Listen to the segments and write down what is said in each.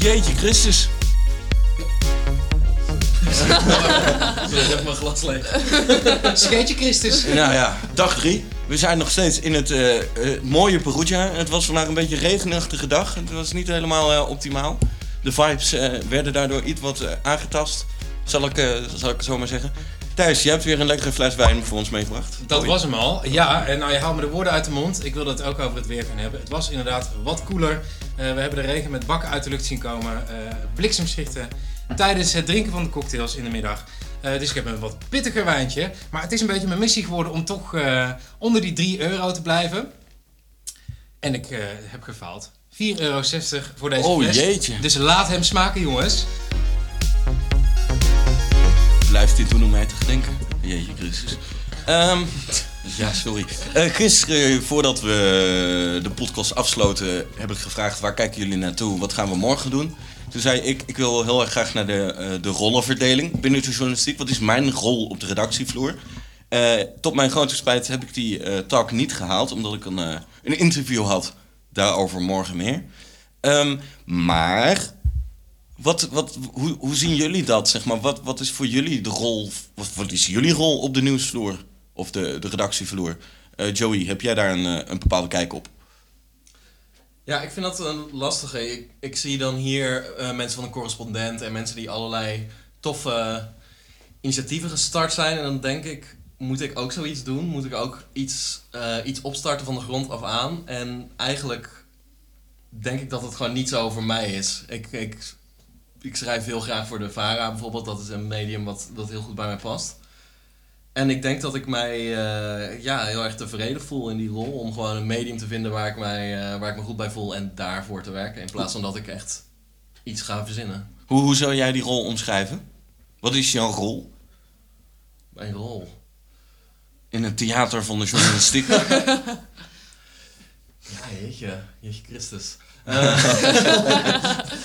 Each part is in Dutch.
Jeetje Christus. Even mijn glas leeg. Scheetje Christus. Nou ja, dag drie. We zijn nog steeds in het eh, eh, mooie Perugia. Het was vandaag een beetje een regenachtige dag. Het was niet helemaal eh, optimaal. De vibes werden daardoor iets wat aangetast. Zal ik, eh, zal ik het zo maar zeggen. Thijs, je hebt weer een lekkere fles wijn voor ons meegebracht. Dat Hoi. was hem al. Ja, en nou je haalt me de woorden uit de mond. Ik wilde het ook over het weer gaan hebben. Het was inderdaad wat koeler. Eh, we hebben de regen met bakken uit de lucht zien komen. eh bliksemschichten tijdens het drinken van de cocktails in de middag. Eh, dus ik heb een wat pittiger wijntje. Maar het is een beetje mijn missie geworden om toch onder die 3 euro te blijven. En ik heb gefaald. 4,60 euro voor deze Oh fles. jeetje. Dus laat hem smaken, jongens. Blijft dit doen om mij te gedenken? Jeetje Christus. Ehm, ja, sorry. Gisteren, voordat we de podcast afsloten, heb ik gevraagd waar kijken jullie naartoe? Wat gaan we morgen doen? Toen zei ik, ik wil heel erg graag naar de, eh, de rollenverdeling binnen de journalistiek. Wat is mijn rol op de redactievloer? Eh, tot mijn grote spijt heb ik die eh, talk niet gehaald, omdat ik een, een interview had. Daarover morgen meer. Ehm, maar wat, wat, hoe, hoe zien jullie dat? Zeg maar? wat, wat is voor jullie de rol? Wat, wat is jullie rol op de nieuwsvloer? Of de, de redactievloer? Eh, Joey, heb jij daar een, eh, een bepaalde kijk op? Ja, ik vind dat een lastige. Ik, zie dan hier eh, mensen van een correspondent en mensen die allerlei toffe initiatieven gestart zijn. En dan denk ik, moet ik ook zoiets doen? Moet ik ook iets, iets opstarten van de grond af aan? En eigenlijk denk ik dat het gewoon niet zo voor mij is. Ik, ik, ik schrijf heel graag voor de VARA bijvoorbeeld. Dat is een medium wat, dat heel goed bij mij past. En ik denk dat ik mij eh, ja, heel erg tevreden voel in die rol. Om gewoon een medium te vinden waar ik, mij, eh, waar ik me goed bij voel en daarvoor te werken. In plaats van dat ik echt iets ga verzinnen. Hoe, hoe zou jij die rol omschrijven? Wat is jouw rol Mijn rol. in het theater van de journalistiek? Ja, jeetje. Jeetje Christus.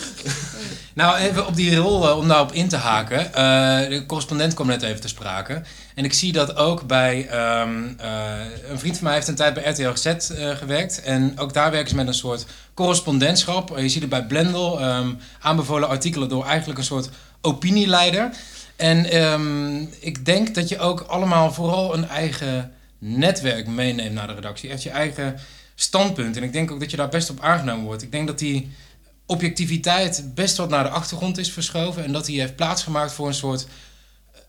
Nou, even op die rol, eh, om daarop in te haken. eh, de correspondent kwam net even te sprake. En ik zie dat ook bij... ehm, eh, een vriend van mij heeft een tijd bij RTL eh, gewerkt. En ook daar werken ze met een soort correspondentschap. Je ziet het bij Blendel. ehm, aanbevolen artikelen door eigenlijk een soort opinieleider. En ehm, ik denk dat je ook allemaal vooral een eigen netwerk meeneemt naar de redactie. Echt je eigen standpunt. En ik denk ook dat je daar best op aangenomen wordt. Ik denk dat die objectiviteit best wat naar de achtergrond is verschoven. En dat die heeft plaatsgemaakt voor een soort.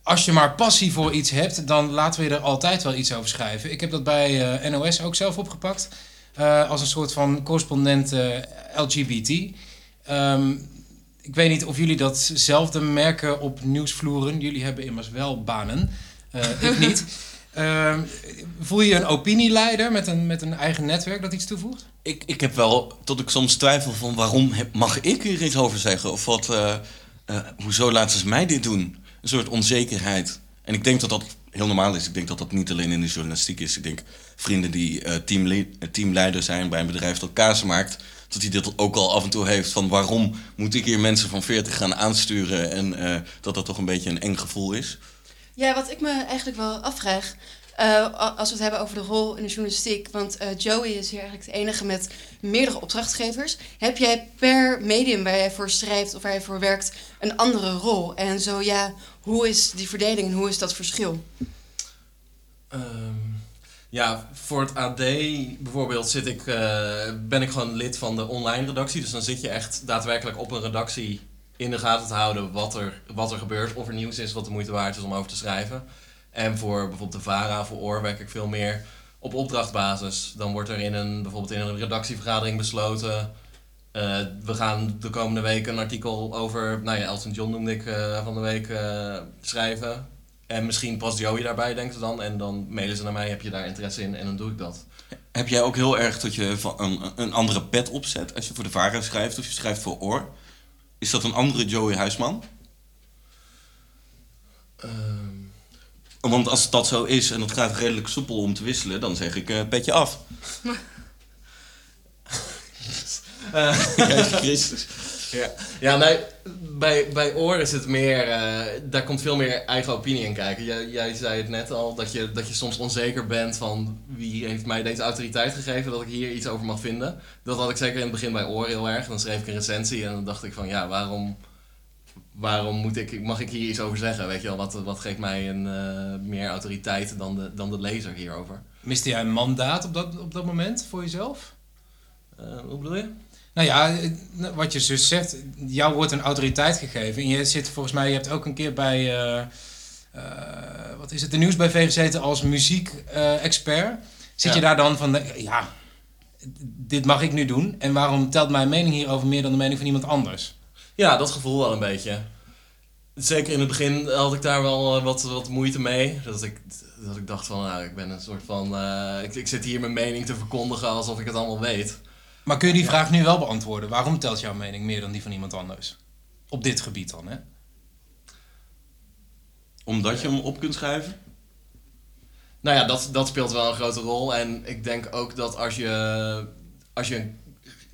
Als je maar passie voor iets hebt, dan laten we er altijd wel iets over schrijven. Ik heb dat bij eh, NOS ook zelf opgepakt. eh, als een soort van correspondent eh, LGBT. Ehm, ik weet niet of jullie datzelfde merken op nieuwsvloeren. Jullie hebben immers wel banen. Ik niet. Ehm, voel je een opinieleider met een, met een eigen netwerk dat iets toevoegt? ik, ik heb wel, tot ik soms twijfel van waarom mag ik hier iets over zeggen? Of wat, eh, eh, hoezo laten ze mij dit doen? Een soort onzekerheid. En ik denk dat dat heel normaal is. Ik denk dat dat niet alleen in de journalistiek is. Ik denk vrienden die eh, teamle- teamleider zijn bij een bedrijf dat kaas maakt... dat hij dit ook al af en toe heeft van waarom moet ik hier mensen van 40 gaan aansturen... en dat dat toch een beetje een eng gevoel is. Ja, wat ik me eigenlijk wel afvraag, eh, als we het hebben over de rol in de journalistiek, want eh, Joey is hier eigenlijk de enige met meerdere opdrachtgevers. Heb jij per medium waar jij voor schrijft of waar je voor werkt een andere rol? En zo ja, hoe is die verdeling en hoe is dat verschil? Ehm, ja, voor het AD bijvoorbeeld zit ik, eh, ben ik gewoon lid van de online redactie. Dus dan zit je echt daadwerkelijk op een redactie in de gaten te houden wat er, wat er gebeurt. Of er nieuws is wat de moeite waard is om over te schrijven. En voor bijvoorbeeld de VARA, voor OOR, werk ik veel meer op opdrachtbasis. Dan wordt er in een, bijvoorbeeld in een redactievergadering besloten... eh, we gaan de komende week een artikel over, nou ja, Elton John noemde ik eh, van de week, eh, schrijven. En misschien past Joey daarbij, denken ze dan. En dan mailen ze naar mij, heb je daar interesse in? En dan doe ik dat. Heb jij ook heel erg dat je van een, een andere pet opzet als je voor de VARA schrijft of je schrijft voor OOR? Is dat een andere Joey Huisman? Ehm, Want als dat zo is en het gaat redelijk soepel om te wisselen, dan zeg ik eh petje af. Jezus Christus. Ja, ja nee, bij, bij oor is het meer, eh, daar komt veel meer eigen opinie in kijken. Jij, jij zei het net al, dat je, dat je soms onzeker bent van wie heeft mij deze autoriteit gegeven dat ik hier iets over mag vinden. Dat had ik zeker in het begin bij oor heel erg. Dan schreef ik een recensie en dan dacht ik van ja, waarom, waarom moet ik, mag ik hier iets over zeggen? Weet je wel, wat, wat geeft mij een, eh, meer autoriteit dan de, dan de lezer hierover? Miste jij een mandaat op dat, op dat moment voor jezelf? Eh, hoe bedoel je? Nou ja, wat je dus zegt, jou wordt een autoriteit gegeven. En je zit volgens mij, je hebt ook een keer bij, eh, eh, wat is het, de nieuwsbv gezeten als muziek-expert. Zit je daar dan van, de, ja, dit mag ik nu doen. En waarom telt mijn mening hierover meer dan de mening van iemand anders? Ja, dat gevoel wel een beetje. Zeker in het begin had ik daar wel eh, wat, wat moeite mee. Dat ik, dat ik dacht van, nou, ik ben een soort van... ik, ik zit hier mijn mening te verkondigen alsof ik het allemaal weet. Maar kun je die vraag nu wel beantwoorden? Waarom telt jouw mening meer dan die van iemand anders? Op dit gebied dan, hè? Omdat je hem op kunt schrijven? Nou ja, dat, dat speelt wel een grote rol. En ik denk ook dat als je, als je,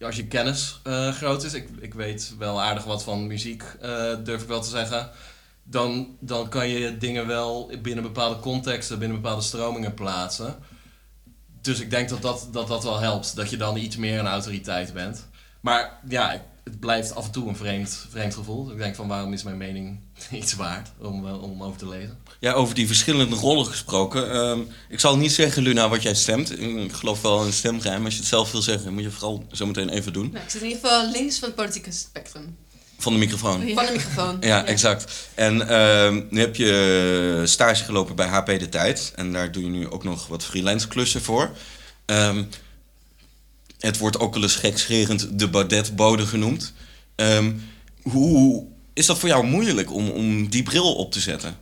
als je kennis eh, groot is... Ik, ik weet wel aardig wat van muziek, eh, durf ik wel te zeggen... Dan, dan kan je dingen wel binnen bepaalde contexten, binnen bepaalde stromingen plaatsen. Dus ik denk dat dat, dat dat wel helpt. Dat je dan iets meer een autoriteit bent. Maar ja, het blijft af en toe een vreemd, vreemd gevoel. Ik denk van waarom is mijn mening iets waard om, eh, om over te lezen. Ja, over die verschillende rollen gesproken. Ehm, ik zal niet zeggen, Luna, wat jij stemt. Ik geloof wel in een stemgeheim. Als je het zelf wil zeggen, moet je vooral zo meteen even doen. Nou, ik zit in ieder geval links van het politieke spectrum. Van de microfoon. Van de microfoon. Ja, exact. En ehm, nu heb je stage gelopen bij HP De Tijd. En daar doe je nu ook nog wat freelance klussen voor. Ehm, het wordt ook wel eens gekscherend de Baudet-bode genoemd. Ehm, hoe is dat voor jou moeilijk om, om die bril op te zetten?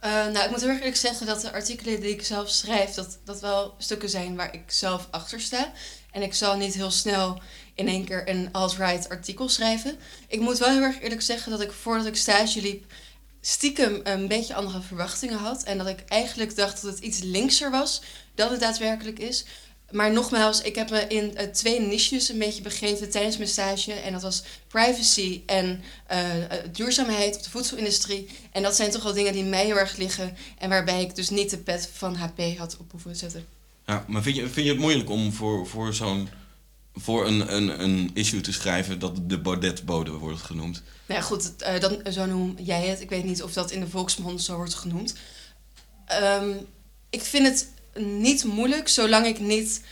Eh, nou, ik moet heel erg eerlijk zeggen dat de artikelen die ik zelf schrijf, dat, dat wel stukken zijn waar ik zelf achter sta. En ik zal niet heel snel in één keer een alt-right artikel schrijven. Ik moet wel heel erg eerlijk zeggen dat ik voordat ik stage liep, stiekem een beetje andere verwachtingen had. En dat ik eigenlijk dacht dat het iets linkser was dan het daadwerkelijk is. Maar nogmaals, ik heb me in eh, twee niches een beetje begeven tijdens mijn stage. En dat was privacy en eh, eh, duurzaamheid op de voedselindustrie. En dat zijn toch wel dingen die mij heel erg liggen. En waarbij ik dus niet de pet van HP had op hoeven zetten. Ja, maar vind je, vind je het moeilijk om voor, voor zo'n voor een, een, een issue te schrijven dat de Baudet-bode wordt genoemd? Nou ja, goed, eh, dan, zo noem jij het. Ik weet niet of dat in de volksmond zo wordt genoemd. Ehm, ik vind het niet moeilijk zolang ik niet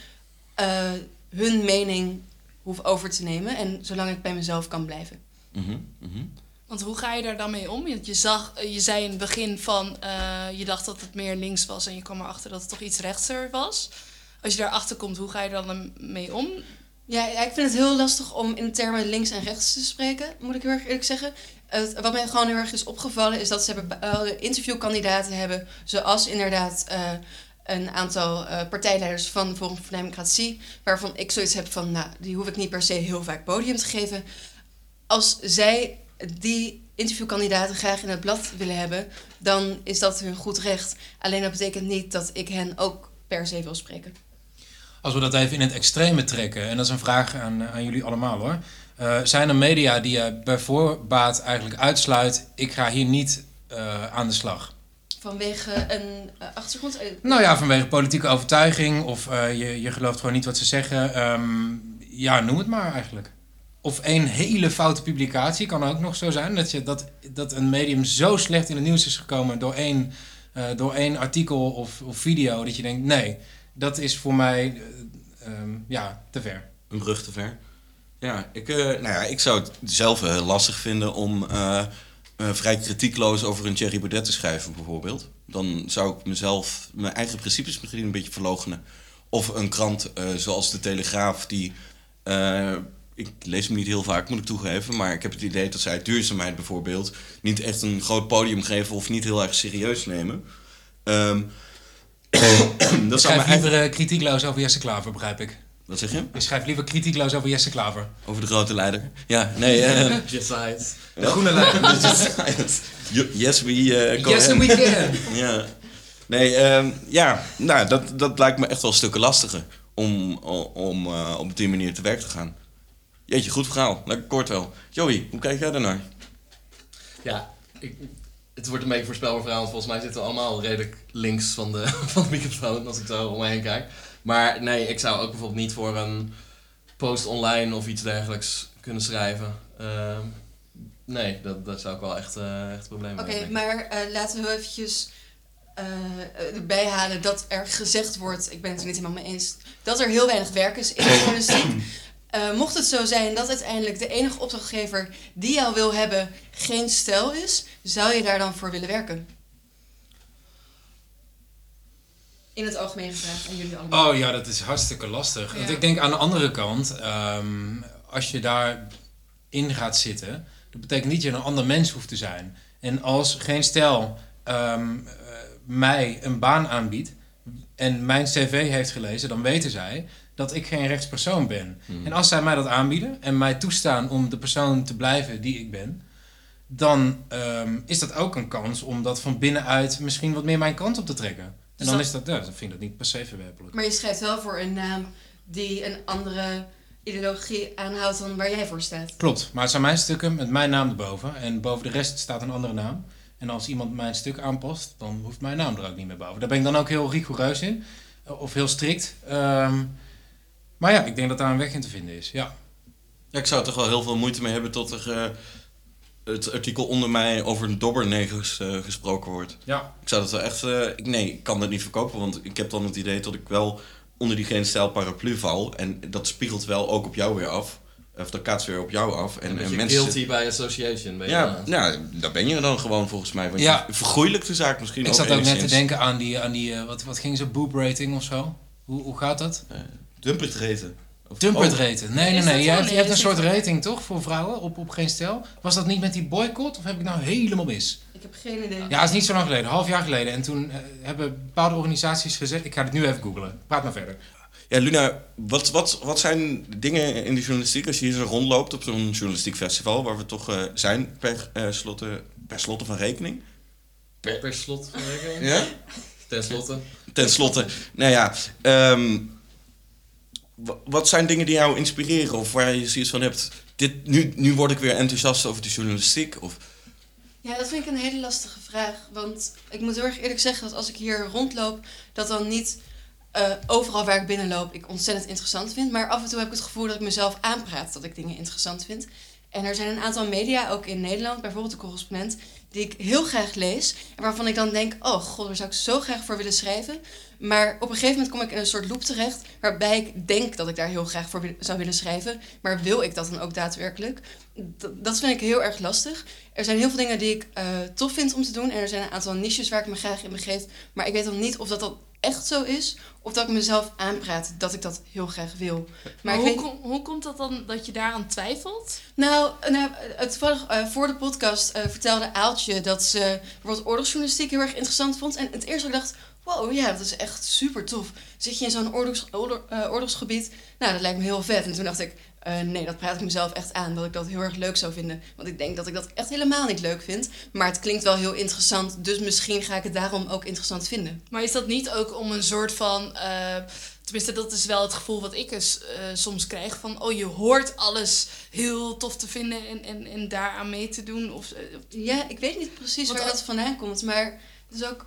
eh, hun mening hoef over te nemen. En zolang ik bij mezelf kan blijven. Mhm, mhm. Want hoe ga je daar dan mee om? Want je, zag, je zei in het begin van eh, je dacht dat het meer links was en je kwam erachter dat het toch iets rechtser was. Als je daarachter komt, hoe ga je er dan mee om? Ja, ik vind het heel lastig om in termen links en rechts te spreken, moet ik heel erg eerlijk zeggen. Wat mij gewoon heel erg is opgevallen is dat ze bepaalde interviewkandidaten hebben, zoals inderdaad eh, een aantal eh, partijleiders van de Forum Democratie, waarvan ik zoiets heb van, nou, die hoef ik niet per se heel vaak podium te geven. Als zij die interviewkandidaten graag in het blad willen hebben, dan is dat hun goed recht. Alleen dat betekent niet dat ik hen ook per se wil spreken. Als we dat even in het extreme trekken, en dat is een vraag aan, aan jullie allemaal hoor. Eh, zijn er media die je bij voorbaat eigenlijk uitsluit, ik ga hier niet eh, aan de slag? Vanwege een eh, achtergrond. Nou ja, vanwege politieke overtuiging of je, je gelooft gewoon niet wat ze zeggen. Ehm, ja, noem het maar eigenlijk. Of één hele foute publicatie kan ook nog zo zijn. Dat, je, dat, dat een medium zo slecht in het nieuws is gekomen door één, door één artikel of, of video. Dat je denkt, nee, dat is voor mij eh, ehm, ja, te ver. Een brug te ver. Ja, ik, eh, nou ja, ik zou het zelf heel lastig vinden om eh, eh, vrij kritiekloos over een Thierry Baudet te schrijven, bijvoorbeeld. Dan zou ik mezelf, mijn eigen principes misschien een beetje verloochenen. Of een krant eh, zoals De Telegraaf, die. eh, ik lees hem niet heel vaak, moet ik toegeven. Maar ik heb het idee dat zij duurzaamheid bijvoorbeeld niet echt een groot podium geven of niet heel erg serieus nemen. Emijn dat schrijf eigen... liever eh, kritiekloos over Jesse Klaver, begrijp ik. Wat zeg je? Ik schrijf liever kritiekloos over Jesse Klaver. Over de grote leider? Ja, nee. eh Just sides. De groene leider. yes, we uh, go ahead. can! Ja. Nee, ehm, ja, nou, dat, dat lijkt me echt wel stukken lastiger om, om uh, op die manier te werk te gaan. Jeetje, goed verhaal. Lekker kort wel. Joey, hoe kijk jij daarnaar? Ja, ik, het wordt een beetje voorspelbaar verhaal. want Volgens mij zitten we allemaal redelijk links van de, van de microfoon als ik zo om me heen kijk. Maar nee, ik zou ook bijvoorbeeld niet voor een post online of iets dergelijks kunnen schrijven. Ehm, nee, dat, dat zou ik wel echt, eh, echt probleem Oké, hebben. maar eh, laten we eventjes eh, erbij halen dat er gezegd wordt, ik ben het er niet helemaal mee eens, dat er heel weinig werk is in de journalistiek. Eh, mocht het zo zijn dat uiteindelijk de enige opdrachtgever die jou wil hebben geen stijl is, zou je daar dan voor willen werken? In het algemeen gevraagd aan jullie allemaal. Oh ja, dat is hartstikke lastig. Want ik denk aan de andere kant, ehm, als je daarin gaat zitten, dat betekent niet dat je een ander mens hoeft te zijn. En als geen stel ehm, eh, mij een baan aanbiedt en mijn cv heeft gelezen, dan weten zij dat ik geen rechtspersoon ben. Hmm. En als zij mij dat aanbieden en mij toestaan om de persoon te blijven die ik ben, dan ehm, is dat ook een kans om dat van binnenuit misschien wat meer mijn kant op te trekken. En Dus dan dat- is dat, ja, dan vind ik dat niet per se verwerpelijk. Maar je schrijft wel voor een naam die een andere ideologie aanhoudt dan waar jij voor staat. Klopt, maar het zijn mijn stukken met mijn naam erboven. En boven de rest staat een andere naam. En als iemand mijn stuk aanpast, dan hoeft mijn naam er ook niet meer boven. Daar ben ik dan ook heel rigoureus in. eh, Of heel strikt. Ehm, maar ja, ik denk dat daar een weg in te vinden is. Ja. Ja, ik zou er toch wel heel veel moeite mee hebben tot er eh, het artikel onder mij over dobbernegers eh gesproken wordt. ja. Ik zou dat wel echt... eh, ik, nee, ik kan dat niet verkopen, want ik heb dan het idee dat ik wel onder die geen stijl paraplu val. En dat spiegelt wel ook op jou weer af. Of dat kaatst weer op jou af. En, Een en mensen... guilty by association. Ben je Ja, dan. ja, daar ben je dan gewoon volgens mij. Want Ja. je vergoeilijkt de zaak misschien Ik ook zat ook net te denken aan die, aan die wat, wat ging ze, boob rating of zo? Hoe, hoe gaat dat? Dumpert reten. Dumpert oh. Nee, nee, nee. zo? hebt, je hebt een soort rating toch voor vrouwen op, op geen stijl? Was dat niet met die boycott of heb ik nou helemaal mis? Ik heb geen idee. Ja, het is niet zo lang geleden, een half jaar geleden. En toen eh, hebben bepaalde organisaties gezegd... Ik ga het nu even googlen. Praat maar verder. Ja, Luna, wat, wat, wat zijn dingen in de journalistiek als je hier zo rondloopt op zo'n journalistiek festival, waar we toch eh, zijn per, eh, slotte, per slotte van rekening? Per slot van rekening. Ja? Ten slotte. Ten slotte, nou ja, ehm, wa- wat zijn dingen die jou inspireren of waar je zoiets van hebt, dit, nu, nu word ik weer enthousiast over de journalistiek? Of, Ja, dat vind ik een hele lastige vraag. Want ik moet heel erg eerlijk zeggen dat als ik hier rondloop, dat dan niet eh, overal waar ik binnenloop ik ontzettend interessant vind. Maar af en toe heb ik het gevoel dat ik mezelf aanpraat dat ik dingen interessant vind. En er zijn een aantal media, ook in Nederland, bijvoorbeeld de correspondent, die ik heel graag lees. En waarvan ik dan denk, oh god, daar zou ik zo graag voor willen schrijven. Maar op een gegeven moment kom ik in een soort loop terecht, waarbij ik denk dat ik daar heel graag voor zou willen schrijven. Maar wil ik dat dan ook daadwerkelijk? Dat vind ik heel erg lastig. Er zijn heel veel dingen die ik eh, tof vind om te doen. En er zijn een aantal niches waar ik me graag in begeef. Maar ik weet dan niet of dat dan echt zo is. Of dat ik mezelf aanpraat dat ik dat heel graag wil. Maar, hoe, weet, kom- hoe komt dat dan dat je daaraan twijfelt? nou, nou het, toevallig, eh, voor de podcast eh, vertelde Aaltje dat ze bijvoorbeeld oorlogsjournalistiek heel erg interessant vond. En het eerste ik dacht, wow, ja, dat is echt super tof. Zit je in zo'n oorlogs, oorlog- eh, oorlogsgebied? Nou, dat lijkt me heel vet. En toen dacht ik, eh, nee, dat praat ik mezelf echt aan. Dat ik dat heel erg leuk zou vinden. Want ik denk dat ik dat echt helemaal niet leuk vind. Maar het klinkt wel heel interessant. Dus misschien ga ik het daarom ook interessant vinden. Maar is dat niet ook om een soort van. eh, tenminste, dat is wel het gevoel wat ik eens, eh, soms krijg. Van oh, je hoort alles heel tof te vinden en, en, en daaraan mee te doen. Of, Ja, ik weet niet precies waar dat vandaan komt, maar het is ook.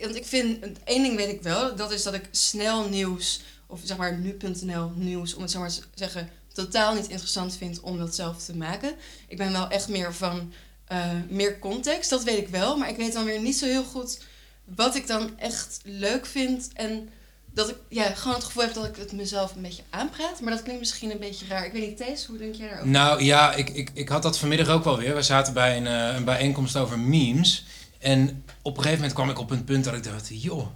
Want ik vind, één ding weet ik wel, dat is dat ik snel nieuws, of zeg maar nu.nl nieuws, om het zo maar te zeggen, totaal niet interessant vind om dat zelf te maken. Ik ben wel echt meer van eh, meer context, dat weet ik wel, maar ik weet dan weer niet zo heel goed wat ik dan echt leuk vind en dat ik ja, gewoon het gevoel heb dat ik het mezelf een beetje aanpraat, maar dat klinkt misschien een beetje raar. Ik weet niet, Thees, hoe denk jij daarover? Nou ja, ik, ik, ik had dat vanmiddag ook wel weer. We zaten bij een, eh, een bijeenkomst over memes. En op een gegeven moment kwam ik op een punt dat ik dacht... joh,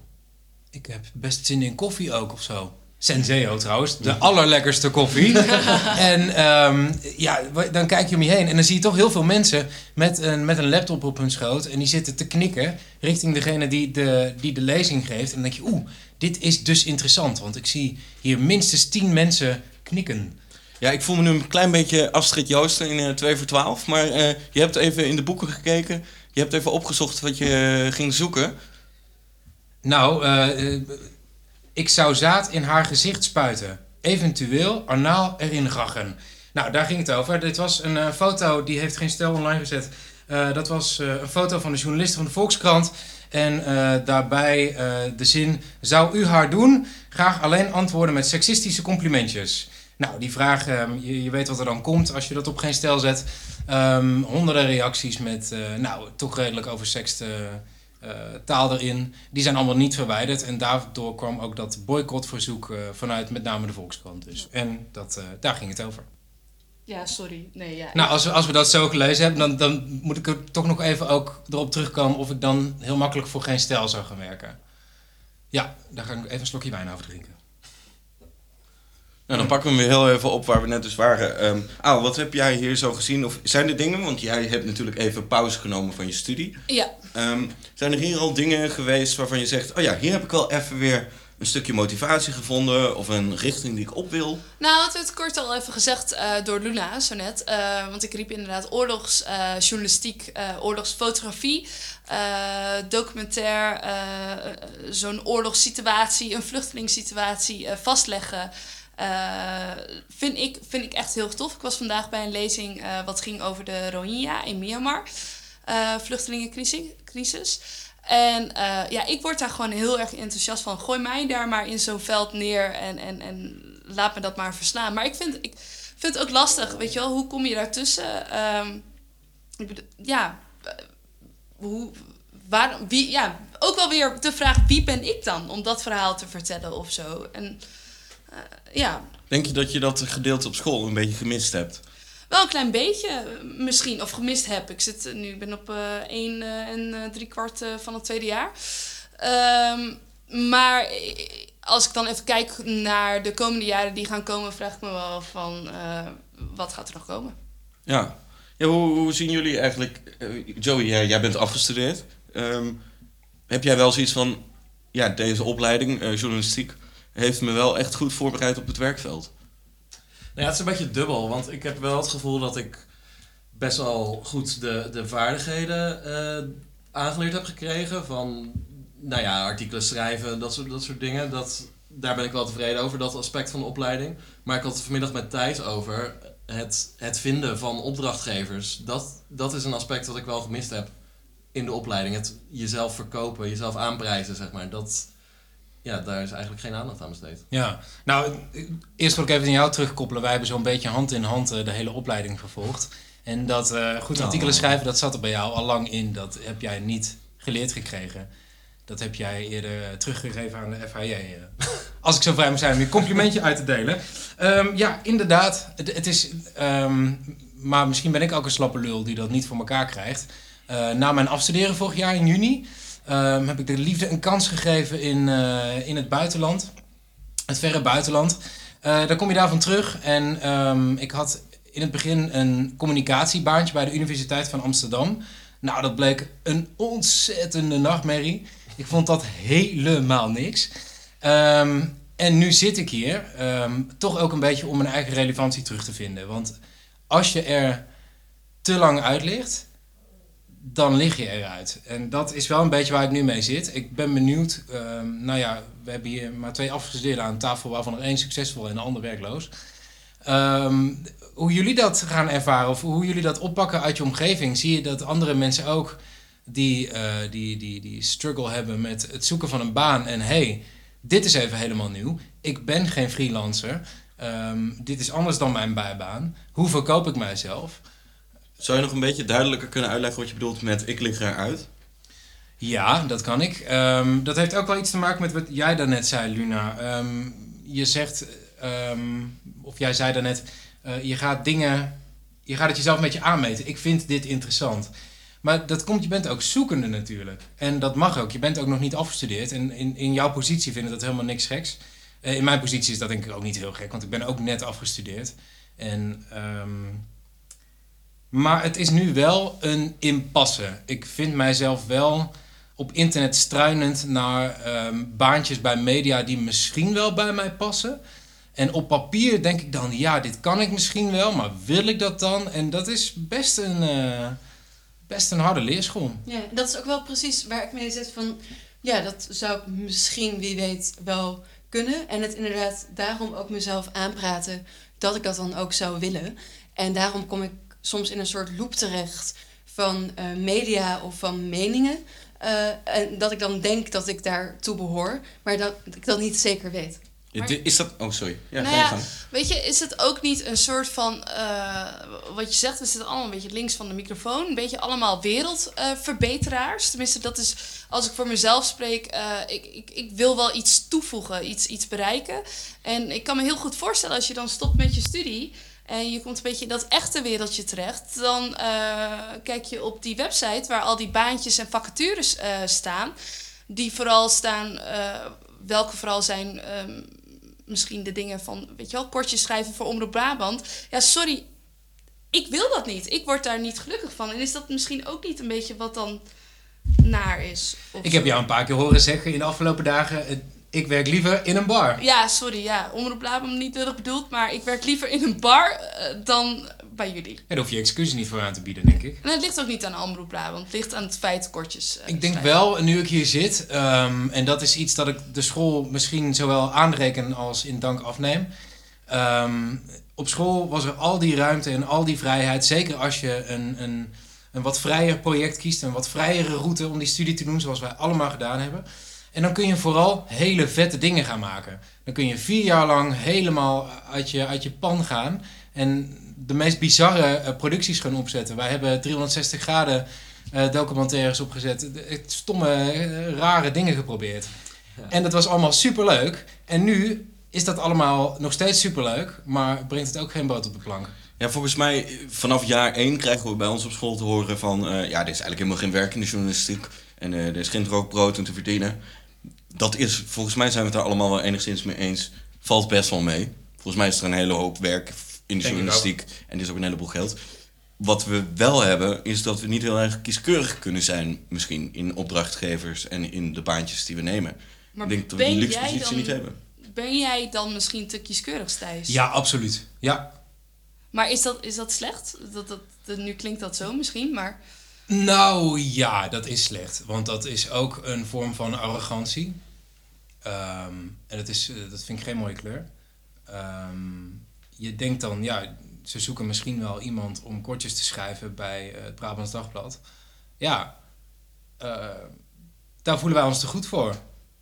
ik heb best zin in koffie ook of zo. Senseo trouwens, de allerlekkerste koffie. en ehm, ja, dan kijk je om je heen en dan zie je toch heel veel mensen met een, met een laptop op hun schoot. En die zitten te knikken richting degene die de, die de lezing geeft. En dan denk je, oeh, dit is dus interessant. Want ik zie hier minstens tien mensen knikken. ja, ik voel me nu een klein beetje Astrid Joosten in eh 2 voor 12, maar eh, je hebt even in de boeken gekeken, je hebt even opgezocht wat je eh, ging zoeken. Nou, eh, eh, ik zou zaad in haar gezicht spuiten. Eventueel anaal erin gachen. Nou, daar ging het over. Dit was een eh, foto, die heeft geen stel online gezet. Eh, dat was eh, een foto van de journalist van de Volkskrant. En daarbij de zin: Zou u haar doen? Graag alleen antwoorden met seksistische complimentjes. Nou, die vraag, ehm, je, je weet wat er dan komt als je dat op geen stel zet. Ehm, honderden reacties met, nou, toch redelijk oversexte eh, taal erin. Die zijn allemaal niet verwijderd. En daardoor kwam ook dat boycottverzoek eh, vanuit met name de Volkskrant dus. En dat, eh, daar ging het over. Ja, sorry. Nee, ja. Nou, als we, als we dat zo gelezen hebben, dan, dan moet ik er toch nog even ook erop terugkomen of ik dan heel makkelijk voor geen stijl zou gaan werken. Ja, daar ga ik even een slokje wijn over drinken. Nou, dan pakken we hem weer heel even op waar we net dus waren. Aal, wat heb jij hier zo gezien? Of zijn er dingen, want jij hebt natuurlijk even pauze genomen van je studie. ja. Ehm, zijn er hier al dingen geweest waarvan je zegt... oh ja, hier heb ik wel even weer een stukje motivatie gevonden... of een richting die ik op wil? Nou, het werd kort al even gezegd eh, door Luna, zo net. Eh, want ik riep inderdaad oorlogsjournalistiek, eh, oorlogsfotografie, documentair, zo'n oorlogssituatie, een vluchtelingssituatie vastleggen. Eh, vind, ik, vind ik echt heel tof. Ik was vandaag bij een lezing eh, wat ging over de Rohingya in Myanmar. eh vluchtelingencrisis. En ja, ik word daar gewoon heel erg enthousiast van. Gooi mij daar maar in zo'n veld neer en, en, en laat me dat maar verslaan. Maar ik vind, ik vind het ook lastig, weet je wel. Hoe kom je daartussen? Ehm ja, hoe, waar, wie, ja, ook wel weer de vraag, wie ben ik dan om dat verhaal te vertellen of zo? En ja, Denk je dat je dat gedeelte op school een beetje gemist hebt? wel een klein beetje eh, misschien, of gemist heb. Ik zit eh, nu, ik ben op eh één eh, en eh, drie kwart eh, van het tweede jaar. Ehm, maar eh, als ik dan even kijk naar de komende jaren die gaan komen, vraag ik me wel van eh, wat gaat er nog komen? Ja. ja hoe, hoe zien jullie eigenlijk... eh, Joey, jij, jij bent afgestudeerd. Ehm, heb jij wel zoiets van... ja, deze opleiding, eh, journalistiek... heeft me wel echt goed voorbereid op het werkveld? Nou ja, het is een beetje dubbel, want ik heb wel het gevoel dat ik best wel goed de, de vaardigheden eh, aangeleerd heb gekregen. Van, nou ja, artikelen schrijven, dat soort, dat soort dingen. Dat, daar ben ik wel tevreden over, dat aspect van de opleiding. Maar ik had het vanmiddag met Thijs over het, het vinden van opdrachtgevers. Dat, dat is een aspect dat ik wel gemist heb in de opleiding. Het jezelf verkopen, jezelf aanprijzen, zeg maar. Dat, ja, daar is eigenlijk geen aandacht aan besteed. Ja, nou, eerst wil ik even aan jou terugkoppelen. Wij hebben zo'n beetje hand in hand eh, de hele opleiding gevolgd. En dat eh, goed artikelen Oh. schrijven, dat zat er bij jou al lang in. Dat heb jij niet geleerd gekregen. Dat heb jij eerder eh, teruggegeven aan de FHJ. Als ik zo vrij moet zijn om je complimentje uit te delen. Ehm, ja, inderdaad. Het, het is, ehm, maar misschien ben ik ook een slappe lul die dat niet voor elkaar krijgt. Na mijn afstuderen vorig jaar in juni ehm, heb ik de liefde een kans gegeven in, eh, in het buitenland. Het verre buitenland. Eh, daar kom je daarvan terug. En ehm, ik had in het begin een communicatiebaantje bij de Universiteit van Amsterdam. Nou, dat bleek een ontzettende nachtmerrie. Ik vond dat helemaal niks. Ehm, en nu zit ik hier, toch ook een beetje om mijn eigen relevantie terug te vinden. Want als je er te lang uit ligt, dan lig je eruit. En dat is wel een beetje waar ik nu mee zit. Ik ben benieuwd. ehm, nou ja, we hebben hier maar twee afgestudeerden aan tafel, waarvan er één succesvol en de ander werkloos. Ehm, hoe jullie dat gaan ervaren of hoe jullie dat oppakken uit je omgeving. Zie je dat andere mensen ook die, eh, die, die, die struggle hebben met het zoeken van een baan en hey, dit is even helemaal nieuw. Ik ben geen freelancer. Ehm, dit is anders dan mijn bijbaan. Hoe verkoop ik mijzelf? Zou je nog een beetje duidelijker kunnen uitleggen wat je bedoelt met ik lig eruit? Ja, dat kan ik. Ehm, dat heeft ook wel iets te maken met wat jij daarnet zei, Luna. Ehm, je zegt, ehm, of jij zei daarnet, eh je gaat dingen, je gaat het jezelf een beetje aanmeten. Ik vind dit interessant. Maar dat komt, je bent ook zoekende natuurlijk. En dat mag ook. Je bent ook nog niet afgestudeerd. En in, in jouw positie vind ik dat helemaal niks geks. Eh, in mijn positie is dat denk ik ook niet heel gek, want ik ben ook net afgestudeerd. En, maar het is nu wel een impasse. Ik vind mijzelf wel op internet struinend naar ehm, baantjes bij media die misschien wel bij mij passen. En op papier denk ik dan, ja, dit kan ik misschien wel, maar wil ik dat dan? En dat is best een, eh, best een harde leerschool. Ja, dat is ook wel precies waar ik mee zit van... Ja, dat zou ik misschien, wie weet, wel kunnen. En het inderdaad daarom ook mezelf aanpraten. dat ik dat dan ook zou willen. En daarom kom ik soms in een soort loop terecht van eh, media of van meningen. Eh, en dat ik dan denk dat ik daartoe behoor, maar dat ik dat niet zeker weet. Maar- Is dat... Oh, sorry. Ja, Nou ga je ja, gang. Weet je, is het ook niet een soort van, eh, wat je zegt, we zitten allemaal een beetje links van de microfoon, een beetje allemaal wereldverbeteraars. Tenminste, dat is, als ik voor mezelf spreek, eh, ik, ik, ik wil wel iets toevoegen, iets, iets bereiken. En ik kan me heel goed voorstellen als je dan stopt met je studie en je komt een beetje in dat echte wereldje terecht, dan eh, kijk je op die website waar al die baantjes en vacatures eh, staan, die vooral staan, eh, welke vooral zijn ehm, misschien de dingen van, weet je wel, kortjes schrijven voor Omroep Brabant. Ja, sorry, ik wil dat niet. Ik word daar niet gelukkig van. En is dat misschien ook niet een beetje wat dan naar is? Ik heb jou een paar keer horen zeggen in de afgelopen dagen... ik werk liever in een bar. Ja, sorry, ja. Omroep Brabant niet erg bedoeld, maar ik werk liever in een bar eh, dan bij jullie. Ja, daar hoef je excuses niet voor aan te bieden, denk ik. En het ligt ook niet aan Omroep Brabant. Het ligt aan het feit kortjes. eh, Ik denk schrijven. wel, nu ik hier zit, ehm, en dat is iets dat ik de school misschien zowel aanreken als in dank afneem. Ehm, op school was er al die ruimte en al die vrijheid. Zeker als je een, een, een wat vrijer project kiest, een wat vrijere route om die studie te doen, zoals wij allemaal gedaan hebben. En dan kun je vooral hele vette dingen gaan maken. Dan kun je vier jaar lang helemaal uit je, uit je pan gaan en de meest bizarre eh, producties gaan opzetten. Wij hebben 360 graden eh, documentaires opgezet. Echt stomme, eh, rare dingen geprobeerd. En dat was allemaal superleuk. En nu is dat allemaal nog steeds superleuk, maar brengt het ook geen brood op de plank. Ja, volgens mij eh, vanaf jaar 1 krijgen we bij ons op school te horen van... eh, ja, er is eigenlijk helemaal geen werk in de journalistiek. En eh, er is geen brood om te verdienen. Dat is, volgens mij zijn we het daar allemaal wel enigszins mee eens. Valt best wel mee. Volgens mij is er een hele hoop werk in de journalistiek. En er is ook een heleboel geld. Wat we wel hebben, is dat we niet heel erg kieskeurig kunnen zijn... misschien in opdrachtgevers en in de baantjes die we nemen. Maar ik denk dat we die luxe positie dan- niet hebben. Ben jij dan misschien te kieskeurig, Thijs? Ja, absoluut. Ja. Maar is dat, is dat slecht? Dat, dat, dat- nu klinkt dat zo misschien, maar... Nou ja, dat is slecht. Want dat is ook een vorm van arrogantie. Ehm, en dat, is, eh, dat vind ik geen mooie kleur. Ehm, je denkt dan, ja, ze zoeken misschien wel iemand om kortjes te schrijven bij eh, het Brabants Dagblad. Ja, eh, daar voelen wij ons te goed voor.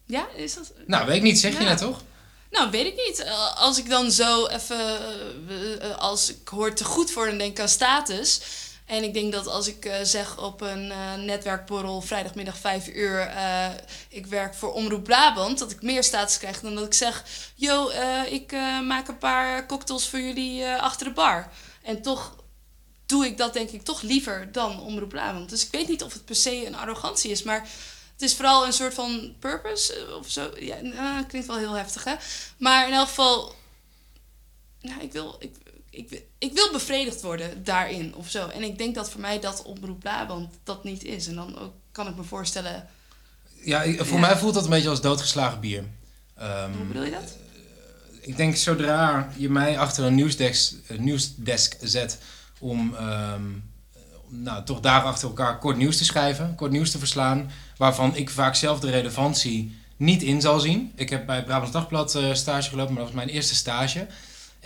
Ja, is dat... Nou, weet ik niet, zeg je Ja. net toch? Nou, weet ik niet. Als ik dan zo even, als ik hoor te goed voor, dan denk ik aan status. En ik denk dat als ik eh, zeg op een eh, netwerkborrel vrijdagmiddag 5 uur, eh, ik werk voor Omroep Brabant, dat ik meer status krijg dan dat ik zeg, yo, ik maak een paar cocktails voor jullie achter de bar. En toch doe ik dat denk ik toch liever dan Omroep Brabant. Dus ik weet niet of het per se een arrogantie is, maar het is vooral een soort van purpose of zo. Ja, klinkt wel heel heftig, hè? Maar in elk geval, nou, ik wil, ik, ik, wil- ik wil bevredigd worden daarin of zo. En ik denk dat voor mij dat Omroep Brabant dat niet is. En dan ook kan ik me voorstellen, Ja, ik- voor Ja. mij voelt dat een beetje als doodgeslagen bier. Ehm, hoe bedoel je dat? ik denk zodra je mij achter een nieuwsdesk, nieuwsdesk zet om ehm, nou, toch daar achter elkaar kort nieuws te schrijven, kort nieuws te verslaan, waarvan ik vaak zelf de relevantie niet in zal zien. Ik heb bij Brabants Dagblad eh, stage gelopen, maar dat was mijn eerste stage.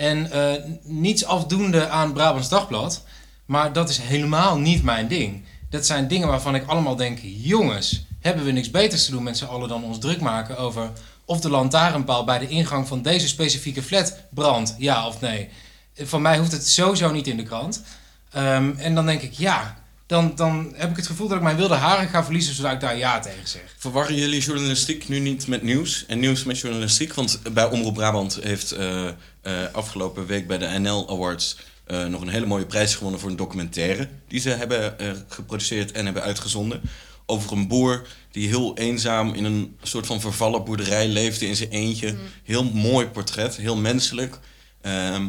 En eh, niets afdoende aan Brabants Dagblad, maar dat is helemaal niet mijn ding. Dat zijn dingen waarvan ik allemaal denk, jongens, hebben we niks beters te doen met z'n allen dan ons druk maken over of de lantaarnpaal bij de ingang van deze specifieke flat brandt, ja of nee. Van mij hoeft het sowieso niet in de krant. Ehm, en dan denk ik, ja, dan, dan heb ik het gevoel dat ik mijn wilde haren ga verliezen zodat ik daar ja tegen zeg. Verwarren jullie journalistiek nu niet met nieuws en nieuws met journalistiek? Want bij Omroep Brabant heeft eh, eh, afgelopen week bij de NL Awards eh, nog een hele mooie prijs gewonnen voor een documentaire die ze hebben eh, geproduceerd en hebben uitgezonden. Over een boer die heel eenzaam in een soort van vervallen boerderij leefde in zijn eentje. Heel mooi portret, heel menselijk. Ehm,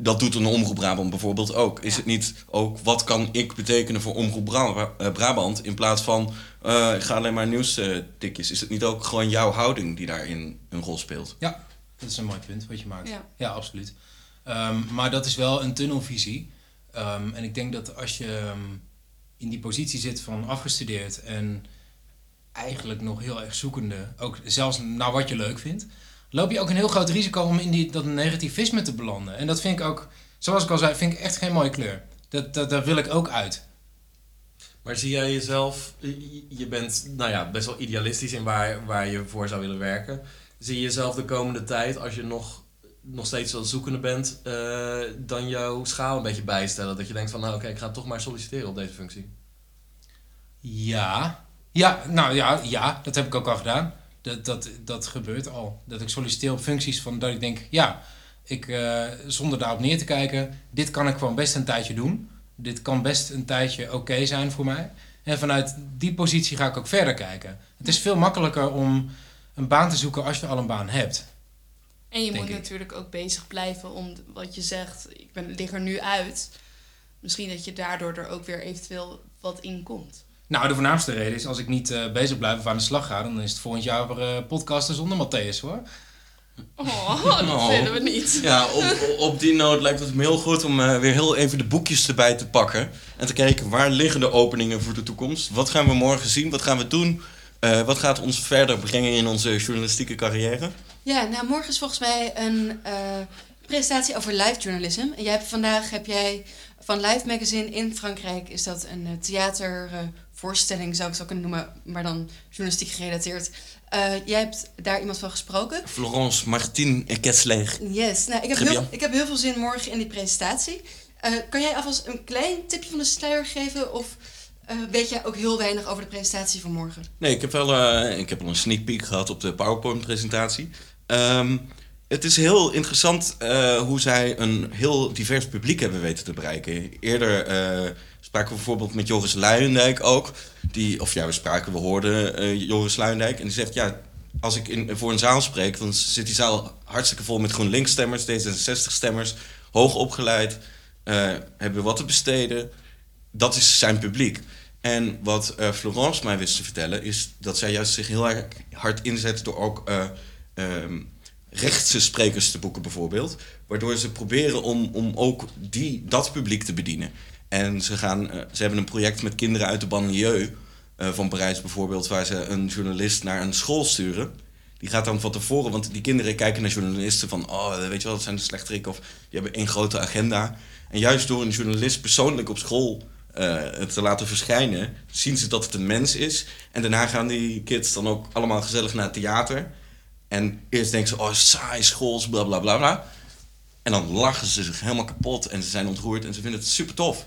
dat doet een Omroep Brabant bijvoorbeeld ook. Is Ja. het niet ook, wat kan ik betekenen voor Omroep Bra- eh, Brabant... in plaats van, eh, ik ga alleen maar nieuwstikjes. Is het niet ook gewoon jouw houding die daarin een rol speelt? Ja, dat is een mooi punt wat je maakt. Ja. Ja, absoluut. Ehm, maar dat is wel een tunnelvisie. Ehm, en ik denk dat als je ehm, in die positie zit van afgestudeerd en eigenlijk nog heel erg zoekende, ook zelfs naar wat je leuk vindt, loop je ook een heel groot risico om in die, dat negativisme te belanden. En dat vind ik ook, zoals ik al zei, vind ik echt geen mooie kleur. Dat, dat, daar wil ik ook uit. Maar zie jij jezelf, je- bent nou ja, best wel idealistisch in waar, waar je voor zou willen werken. Zie je jezelf de komende tijd, als je nog, nog steeds wel zoekende bent, eh, dan jouw schaal een beetje bijstellen? Dat je denkt van nou oké, ik ga toch maar solliciteren op deze functie. Ja. Ja, nou ja, ja, dat heb ik ook al gedaan. Dat, dat, dat gebeurt al. Dat ik solliciteer op functies van dat ik denk, ja, ik, eh, zonder daarop neer te kijken, dit kan ik gewoon best een tijdje doen. Dit kan best een tijdje oké zijn voor mij. En vanuit die positie ga ik ook verder kijken. Het is veel makkelijker om een baan te zoeken als je al een baan hebt. En je moet ik. natuurlijk ook bezig blijven om wat je zegt. Ik ben, lig er nu uit. Misschien dat je daardoor er ook weer eventueel wat in komt. Nou, de voornaamste reden is als ik niet eh, bezig blijf of aan de slag ga, dan is het volgend jaar weer eh, podcasten zonder Matthäus hoor. Oh, dat Oh. willen we niet. Ja, op, op die noot lijkt het me heel goed om eh, weer heel even de boekjes erbij te pakken. En te kijken waar liggen de openingen voor de toekomst. Wat gaan we morgen zien? Wat gaan we doen? Eh, wat gaat ons verder brengen in onze journalistieke carrière? Ja, nou morgen is volgens mij een eh, presentatie over live journalism. En jij hebt, vandaag heb jij van Live Magazine in Frankrijk is dat een eh, theatervoorstelling, zou ik zo kunnen noemen, maar dan journalistiek gerelateerd. Eh, jij hebt daar iemand van gesproken. Florence Martin Kessler. Yes, nou, ik, heb heel, ik heb heel veel zin morgen in die presentatie. Eh, kan jij alvast een klein tipje van de sluier geven? Of eh, weet jij ook heel weinig over de presentatie van morgen? Nee, ik heb wel ik heb al een sneak peek gehad op de PowerPoint-presentatie. Ehm, het is heel interessant hoe zij een heel divers publiek hebben weten te bereiken. Eerder spraken we bijvoorbeeld met Joris Luijendijk ook. Die, of ja, we spraken, we hoorden eh, Joris Luijendijk. En die zegt, ja, als ik in, voor een zaal spreek... dan zit die zaal hartstikke vol met GroenLinks-stemmers, D66-stemmers... hoog opgeleid, eh, hebben wat te besteden. Dat is zijn publiek. En wat eh, Florence mij wist te vertellen, is dat zij juist zich heel erg hard inzet door ook ehm, rechtse sprekers te boeken, bijvoorbeeld. Waardoor ze proberen om, om ook die, dat publiek te bedienen. En ze, gaan, eh, ze hebben een project met kinderen uit de banlieue eh, van Parijs bijvoorbeeld, waar ze een journalist naar een school sturen. Die gaat dan van tevoren, want die kinderen kijken naar journalisten van, oh, weet je wel, dat zijn de slechterikken of die hebben één grote agenda. En juist door een journalist persoonlijk op school eh, te laten verschijnen, zien ze dat het een mens is. En daarna gaan die kids dan ook allemaal gezellig naar het theater. En eerst denken ze, oh, saai schools, bla bla bla bla. En dan lachen ze zich helemaal kapot en ze zijn ontroerd en ze vinden het super tof.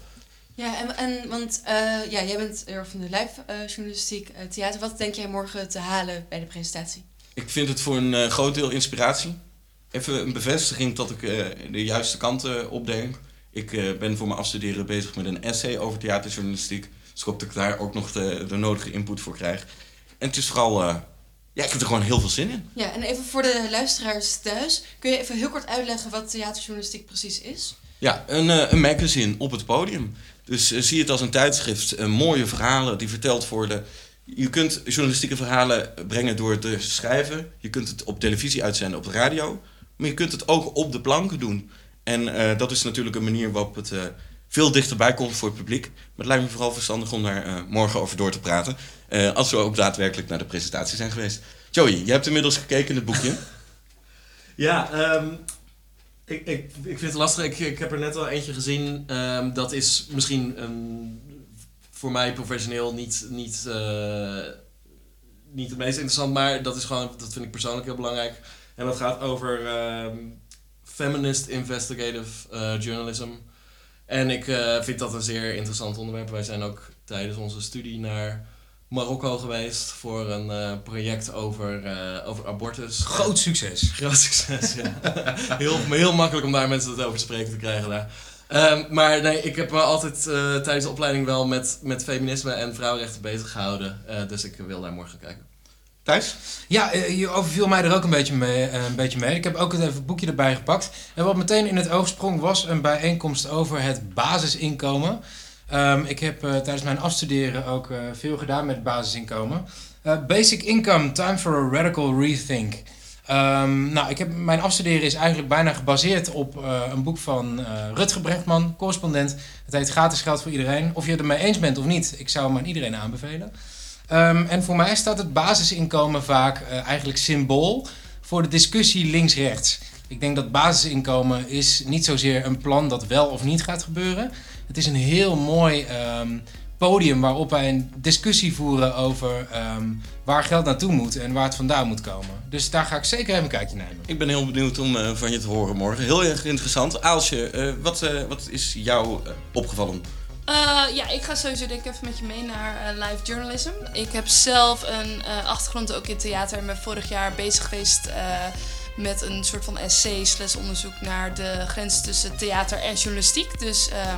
Ja, en, en want eh, ja, jij bent heel erg van de live eh, journalistiek, theater. Wat denk jij morgen te halen bij de presentatie? Ik vind het voor een eh, groot deel inspiratie. Even een bevestiging dat ik de juiste kanten opdenk. Ik ben voor mijn afstuderen bezig met een essay over theaterjournalistiek. Dus ik hoop dat ik daar ook nog de, de nodige input voor krijg. En het is vooral... ja, ik heb er gewoon heel veel zin in. Ja, en even voor de luisteraars thuis. Kun je even heel kort uitleggen wat theaterjournalistiek precies is? Ja, een, een magazine op het podium. Dus eh, zie het als een tijdschrift. eh, mooie verhalen die verteld worden. Je kunt journalistieke verhalen brengen door te schrijven. Je kunt het op televisie uitzenden, op de radio. Maar je kunt het ook op de planken doen. En eh, dat is natuurlijk een manier waarop het eh, veel dichterbij komt voor het publiek. Maar het lijkt me vooral verstandig om daar morgen over door te praten. als we ook daadwerkelijk naar de presentatie zijn geweest. Joey, je hebt inmiddels gekeken in het boekje. Ja, ehm, ik, ik, ik vind het lastig. Ik, ik heb er net al eentje gezien. Ehm, dat is misschien ehm, voor mij professioneel niet, niet, eh, niet het meest interessant, maar dat is gewoon, dat vind ik persoonlijk heel belangrijk. En dat gaat over ehm, feminist investigative eh, journalism. En ik eh, vind dat een zeer interessant onderwerp. Wij zijn ook tijdens onze studie naar Marokko geweest voor een eh, project over, eh, over abortus. Groot succes. Groot succes, ja. heel, heel makkelijk om daar mensen het over te spreken te krijgen daar. Ehm, maar nee, ik heb me altijd eh, tijdens de opleiding wel met, met feminisme en vrouwenrechten bezig gehouden. Eh, dus ik wil daar morgen kijken. Thijs? Ja, eh, je overviel mij er ook een beetje, mee, eh, een beetje mee. Ik heb ook het even boekje erbij gepakt. En wat meteen in het oog sprong was een bijeenkomst over het basisinkomen. Ehm, ik heb eh, tijdens mijn afstuderen ook eh, veel gedaan met basisinkomen. Eh, basic income, time for a radical rethink. Ehm, nou, ik heb, mijn afstuderen is eigenlijk bijna gebaseerd op een boek van eh, Rutger Brechtman, correspondent. Het heet Gratis geld voor iedereen. Of je het ermee eens bent of niet, ik zou hem aan iedereen aanbevelen. Ehm, en voor mij staat het basisinkomen vaak eigenlijk symbool voor de discussie links-rechts. Ik denk dat basisinkomen is niet zozeer een plan dat wel of niet gaat gebeuren. Het is een heel mooi ehm, podium waarop wij een discussie voeren over ehm, waar geld naartoe moet en waar het vandaan moet komen. Dus daar ga ik zeker even een kijkje nemen. Ik ben heel benieuwd om eh, van je te horen morgen. Heel erg interessant. Aalsje, eh, wat, eh, wat is jou opgevallen? Eh, ja, ik ga sowieso denk ik even met je mee naar live journalism. Ik heb zelf een eh, achtergrond ook in theater en ben vorig jaar bezig geweest eh, met een soort van essay slash onderzoek naar de grens tussen theater en journalistiek. Dus eh,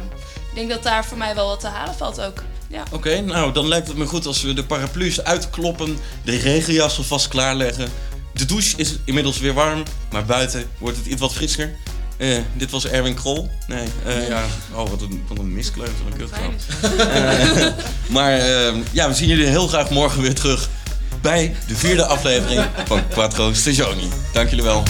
ik denk dat daar voor mij wel wat te halen valt ook. Ja. Oké, nou dan lijkt het me goed als we de paraplu's uitkloppen, de regenjas alvast klaarleggen. De douche is inmiddels weer warm, maar buiten wordt het iets wat frisser. Eh, dit was Erwin Krol. Nee, eh, ja. Oh, wat een, wat een van een kutgrap. Eh, maar eh, ja, we zien jullie heel graag morgen weer terug bij de vierde aflevering van Quattro Stagioni. Dank jullie wel.